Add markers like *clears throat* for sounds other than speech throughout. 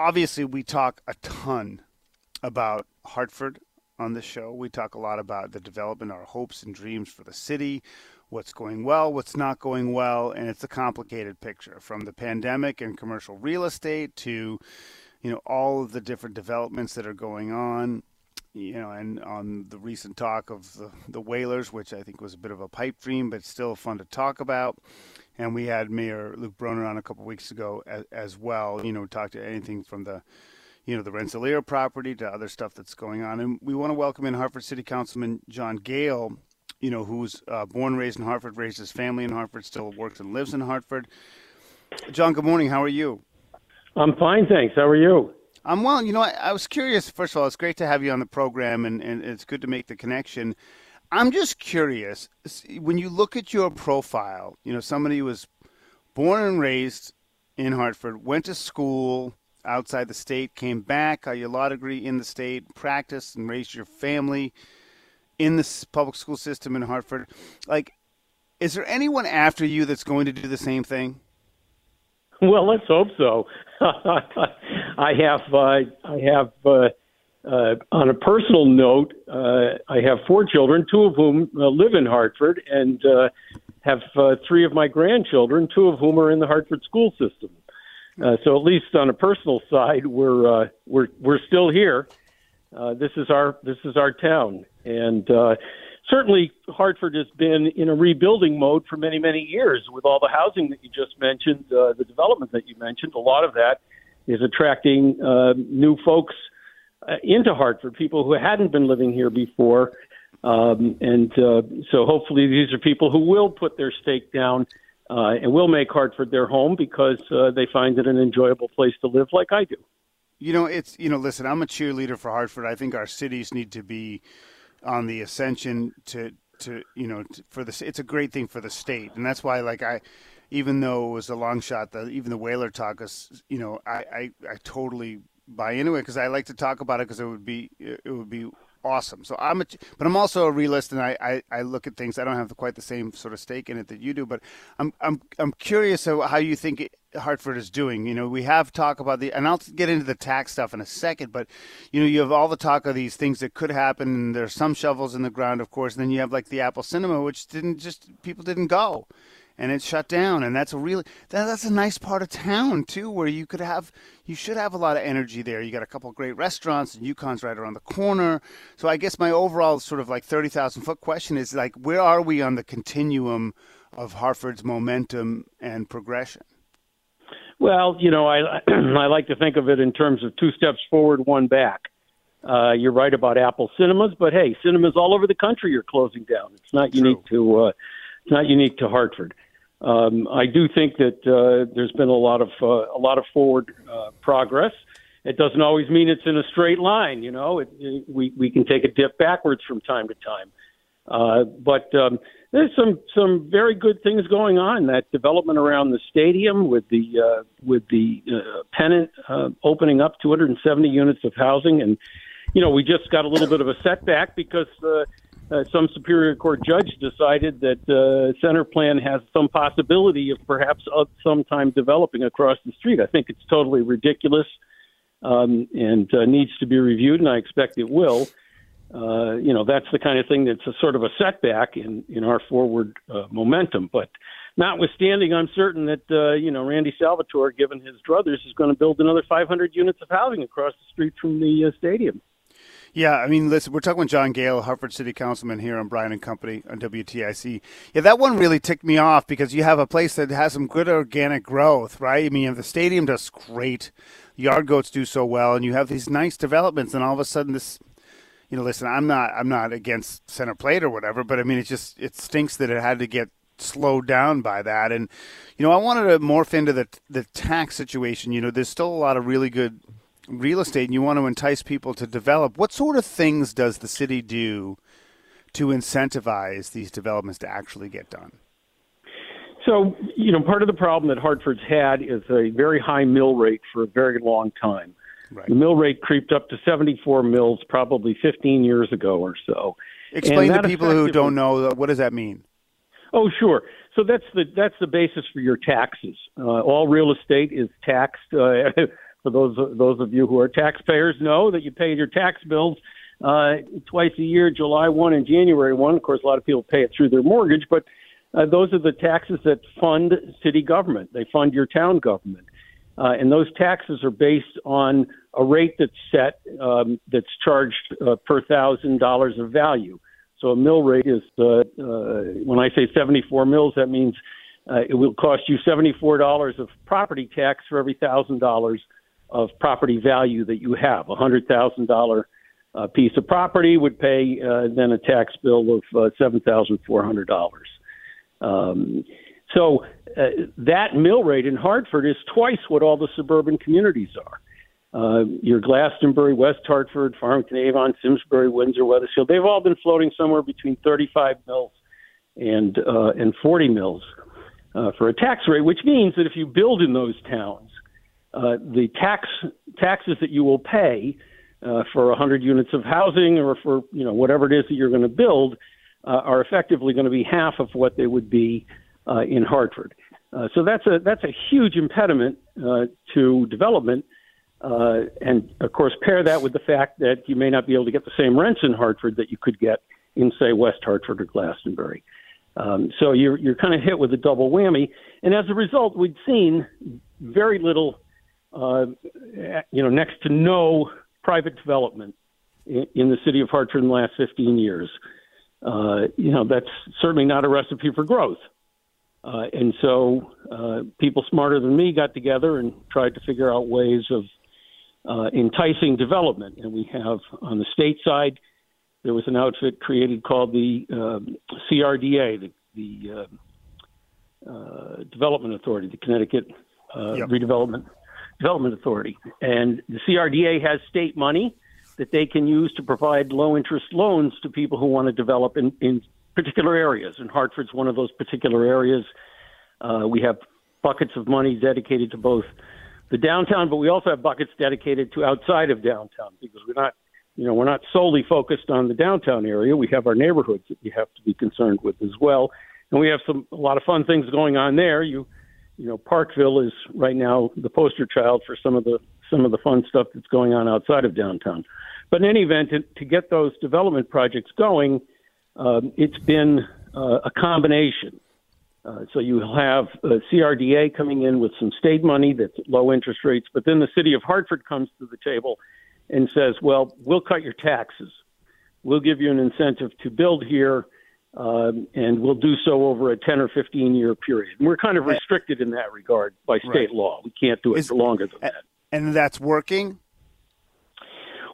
Obviously we talk a ton about Hartford on this show. We talk a lot about the development, our hopes and dreams for the city, what's going well, what's not going well, and it's a complicated picture from the pandemic and commercial real estate to you know all of the different developments that are going on. You know, and on the recent talk of the, the whalers, which I think was a bit of a pipe dream, but still fun to talk about and we had Mayor Luke Bronin on a couple weeks ago as, as well. You know, talk to anything from the, you know, the Rensselaer property to other stuff that's going on. And we want to welcome in Hartford City Councilman John Gale, you know, who's uh, born, raised in Hartford, raised his family in Hartford, still works and lives in Hartford. John, good morning. How are you? I'm fine, thanks. How are you? I'm well. You know, I, I was curious. First of all, it's great to have you on the program, and, and it's good to make the connection. I'm just curious when you look at your profile, you know, somebody who was born and raised in Hartford, went to school outside the state, came back, got your law degree in the state, practiced and raised your family in the public school system in Hartford. Like, is there anyone after you that's going to do the same thing? Well, let's hope so. *laughs* I have, uh, I have. Uh, uh, on a personal note, uh, I have four children, two of whom uh, live in Hartford, and uh, have uh, three of my grandchildren, two of whom are in the Hartford school system. Uh, so at least on a personal side, we're uh, we're we're still here. Uh, this is our this is our town, and uh, certainly Hartford has been in a rebuilding mode for many many years. With all the housing that you just mentioned, uh, the development that you mentioned, a lot of that is attracting uh, new folks uh, into Hartford, people who hadn't been living here before. Um, and uh, so hopefully these are people who will put their stake down uh, and will make Hartford their home because uh, they find it an enjoyable place to live like I do. You know, it's, you know, listen, I'm a cheerleader for Hartford. I think our cities need to be on the ascension to, to you know, to, for the, it's a great thing for the state. And that's why, like, I, even though it was a long shot, the, even the whaler talk us, you know, I, I, I totally buy into it because I like to talk about it because it would be it would be awesome. So I'm a, but I'm also a realist and I, I, I look at things. I don't have quite the same sort of stake in it that you do, but I'm I'm I'm curious how you think Hartford is doing. You know, we have talk about the, and I'll get into the tax stuff in a second, but you know, you have all the talk of these things that could happen. And there's some shovels in the ground, of course. And then you have like the Apple Cinema, which didn't just people didn't go and it's shut down and that's a really that, that's a nice part of town too where you could have you should have a lot of energy there you got a couple of great restaurants and UConn's right around the corner so i guess my overall sort of like 30000 foot question is like where are we on the continuum of hartford's momentum and progression well you know i *clears throat* i like to think of it in terms of two steps forward one back uh, you're right about Apple cinemas, but hey, cinemas all over the country are closing down. It's not True. unique to uh, it's not unique to Hartford. Um, I do think that uh, there's been a lot of uh, a lot of forward uh, progress. It doesn't always mean it's in a straight line. You know, it, it, we we can take a dip backwards from time to time. Uh, but um, there's some some very good things going on. That development around the stadium with the uh, with the uh, pennant uh, opening up 270 units of housing, and you know we just got a little bit of a setback because. Uh, uh, some Superior Court judge decided that uh, Centerplan has some possibility of perhaps of sometime developing across the street. I think it's totally ridiculous um, and uh, needs to be reviewed, and I expect it will. Uh, you know, that's the kind of thing that's a sort of a setback in, in our forward uh, momentum. But notwithstanding, I'm certain that uh, you know Randy Salvatore, given his druthers, is going to build another 500 units of housing across the street from the uh, stadium. Yeah, I mean, listen, we're talking with John Gale, Hartford City Councilman here on Brian and Company on WTIC. Yeah, that one really ticked me off because you have a place that has some good organic growth, right? I mean, the stadium does great, yard goats do so well, and you have these nice developments, and all of a sudden this you know, listen, I'm not I'm not against center plate or whatever, but I mean, it just it stinks that it had to get slowed down by that. And you know, I wanted to morph into the the tax situation. You know, there's still a lot of really good real estate, and you want to entice people to develop. What sort of things does the city do to incentivize these developments to actually get done? So, you know, part of the problem that Hartford's had is a very high mill rate for a very long time. Right. The mill rate creeped up to 74 mills probably 15 years ago or so. Explain to people who don't know what does that mean. Oh, sure. So that's the that's the basis for your taxes. Uh, all real estate is taxed. Uh, *laughs* for those those of you who are taxpayers, know that you pay your tax bills uh, twice a year, July one and January one. Of course, a lot of people pay it through their mortgage, but uh, those are the taxes that fund city government. They fund your town government, uh, and those taxes are based on a rate that's set um, that's charged uh, per thousand dollars of value. So a mill rate is uh, uh, when I say 74 mills, that means uh, it will cost you $74 of property tax for every thousand dollars of property value that you have. A hundred thousand dollar uh, piece of property would pay uh, then a tax bill of uh, seven thousand four hundred dollars. Um, so uh, that mill rate in Hartford is twice what all the suburban communities are. Uh, your Glastonbury, West Hartford, Farmington Avon, Simsbury, Windsor, Wethersfield, they've all been floating somewhere between 35 mils and uh, and 40 mils uh, for a tax rate, which means that if you build in those towns, uh, the tax taxes that you will pay uh, for 100 units of housing or for you know whatever it is that you're going to build uh, are effectively going to be half of what they would be uh, in Hartford. Uh, so that's a that's a huge impediment uh, to development. Uh, and of course, pair that with the fact that you may not be able to get the same rents in Hartford that you could get in, say, West Hartford or Glastonbury. Um, so you're you're kind of hit with a double whammy, and as a result, we'd seen very little, uh, you know, next to no private development in, in the city of Hartford in the last 15 years. Uh, you know, that's certainly not a recipe for growth. Uh, and so uh, people smarter than me got together and tried to figure out ways of uh, enticing development. And we have on the state side, there was an outfit created called the um, CRDA, the, the uh, uh, Development Authority, the Connecticut uh, yep. Redevelopment Development Authority. And the CRDA has state money that they can use to provide low interest loans to people who want to develop in, in particular areas. And Hartford's one of those particular areas. Uh, we have buckets of money dedicated to both the downtown, but we also have buckets dedicated to outside of downtown because we're not, you know, we're not solely focused on the downtown area. We have our neighborhoods that we have to be concerned with as well, and we have some a lot of fun things going on there. You, you know, Parkville is right now the poster child for some of the some of the fun stuff that's going on outside of downtown. But in any event, to, to get those development projects going, um, it's been uh, a combination uh, so you have uh, CRDA coming in with some state money that's low interest rates, but then the city of Hartford comes to the table and says, "Well, we'll cut your taxes. We'll give you an incentive to build here, um, and we'll do so over a 10 or 15 year period." And we're kind of restricted in that regard by state right. law. We can't do it Is, for longer than that. And that's working.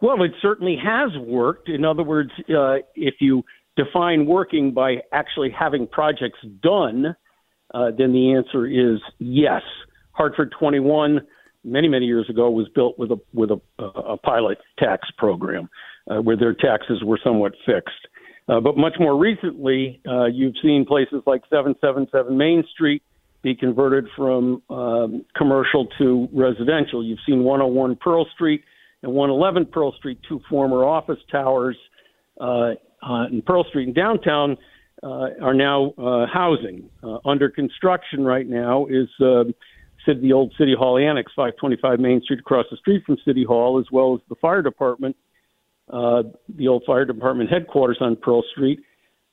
Well, it certainly has worked. In other words, uh, if you define working by actually having projects done, uh, then the answer is yes. Hartford 21 many many years ago was built with a with a, a pilot tax program uh, where their taxes were somewhat fixed. Uh, but much more recently, uh, you've seen places like 777 Main Street be converted from um, commercial to residential. You've seen 101 Pearl Street and 111 Pearl Street, two former office towers uh, uh, in Pearl Street in downtown uh, are now uh, housing. Uh, under construction right now is uh, the old City Hall Annex, 525 Main Street, across the street from City Hall, as well as the fire department, uh, the old fire department headquarters on Pearl Street.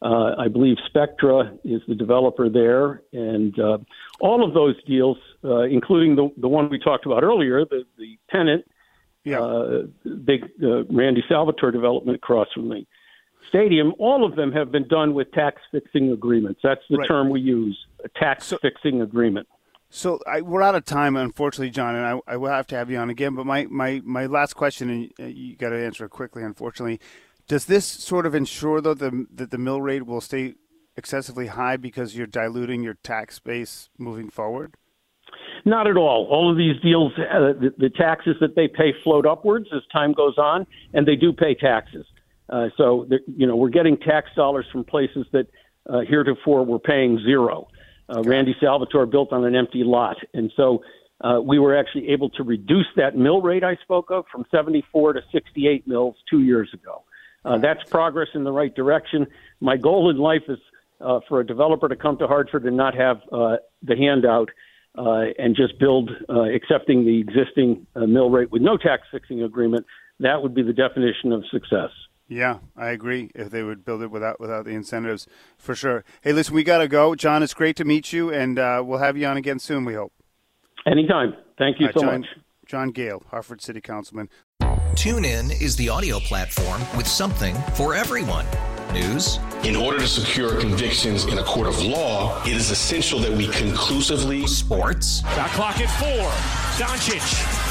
Uh, I believe Spectra is the developer there, and uh, all of those deals, uh, including the the one we talked about earlier, the the tenant, Yeah. uh, big uh, Randy Salvatore development across from the stadium, all of them have been done with tax fixing agreements. That's the Right. term we use, a tax fixing agreement. So I, we're out of time, unfortunately, John, and I, I will have to have you on again. But my, my, my last question, and you got to answer it quickly, unfortunately. Does this sort of ensure, though, the, that the mill rate will stay excessively high because you're diluting your tax base moving forward? Not at all. All of these deals, uh, the, the taxes that they pay float upwards as time goes on, and they do pay taxes. Uh, so, you know, we're getting tax dollars from places that uh, heretofore were paying zero. Uh, Randy Salvatore built on an empty lot, and so uh, we were actually able to reduce that mill rate I spoke of from 74 to 68 mills two years ago. Uh, that's progress in the right direction. My goal in life is uh, for a developer to come to Hartford and not have uh, the handout uh, and just build uh, accepting the existing uh, mill rate with no tax fixing agreement. That would be the definition of success. Yeah, I agree. If they would build it without without the incentives, for sure. Hey, listen, we got to go. John, it's great to meet you, and uh, we'll have you on again soon. We hope. Anytime. Thank you Uh, so John, much. John Gale, Hartford City Councilman. TuneIn is the audio platform with something for everyone. News, In order to secure convictions in a court of law, it is essential that we conclusively sports, Shot clock at four. Doncic.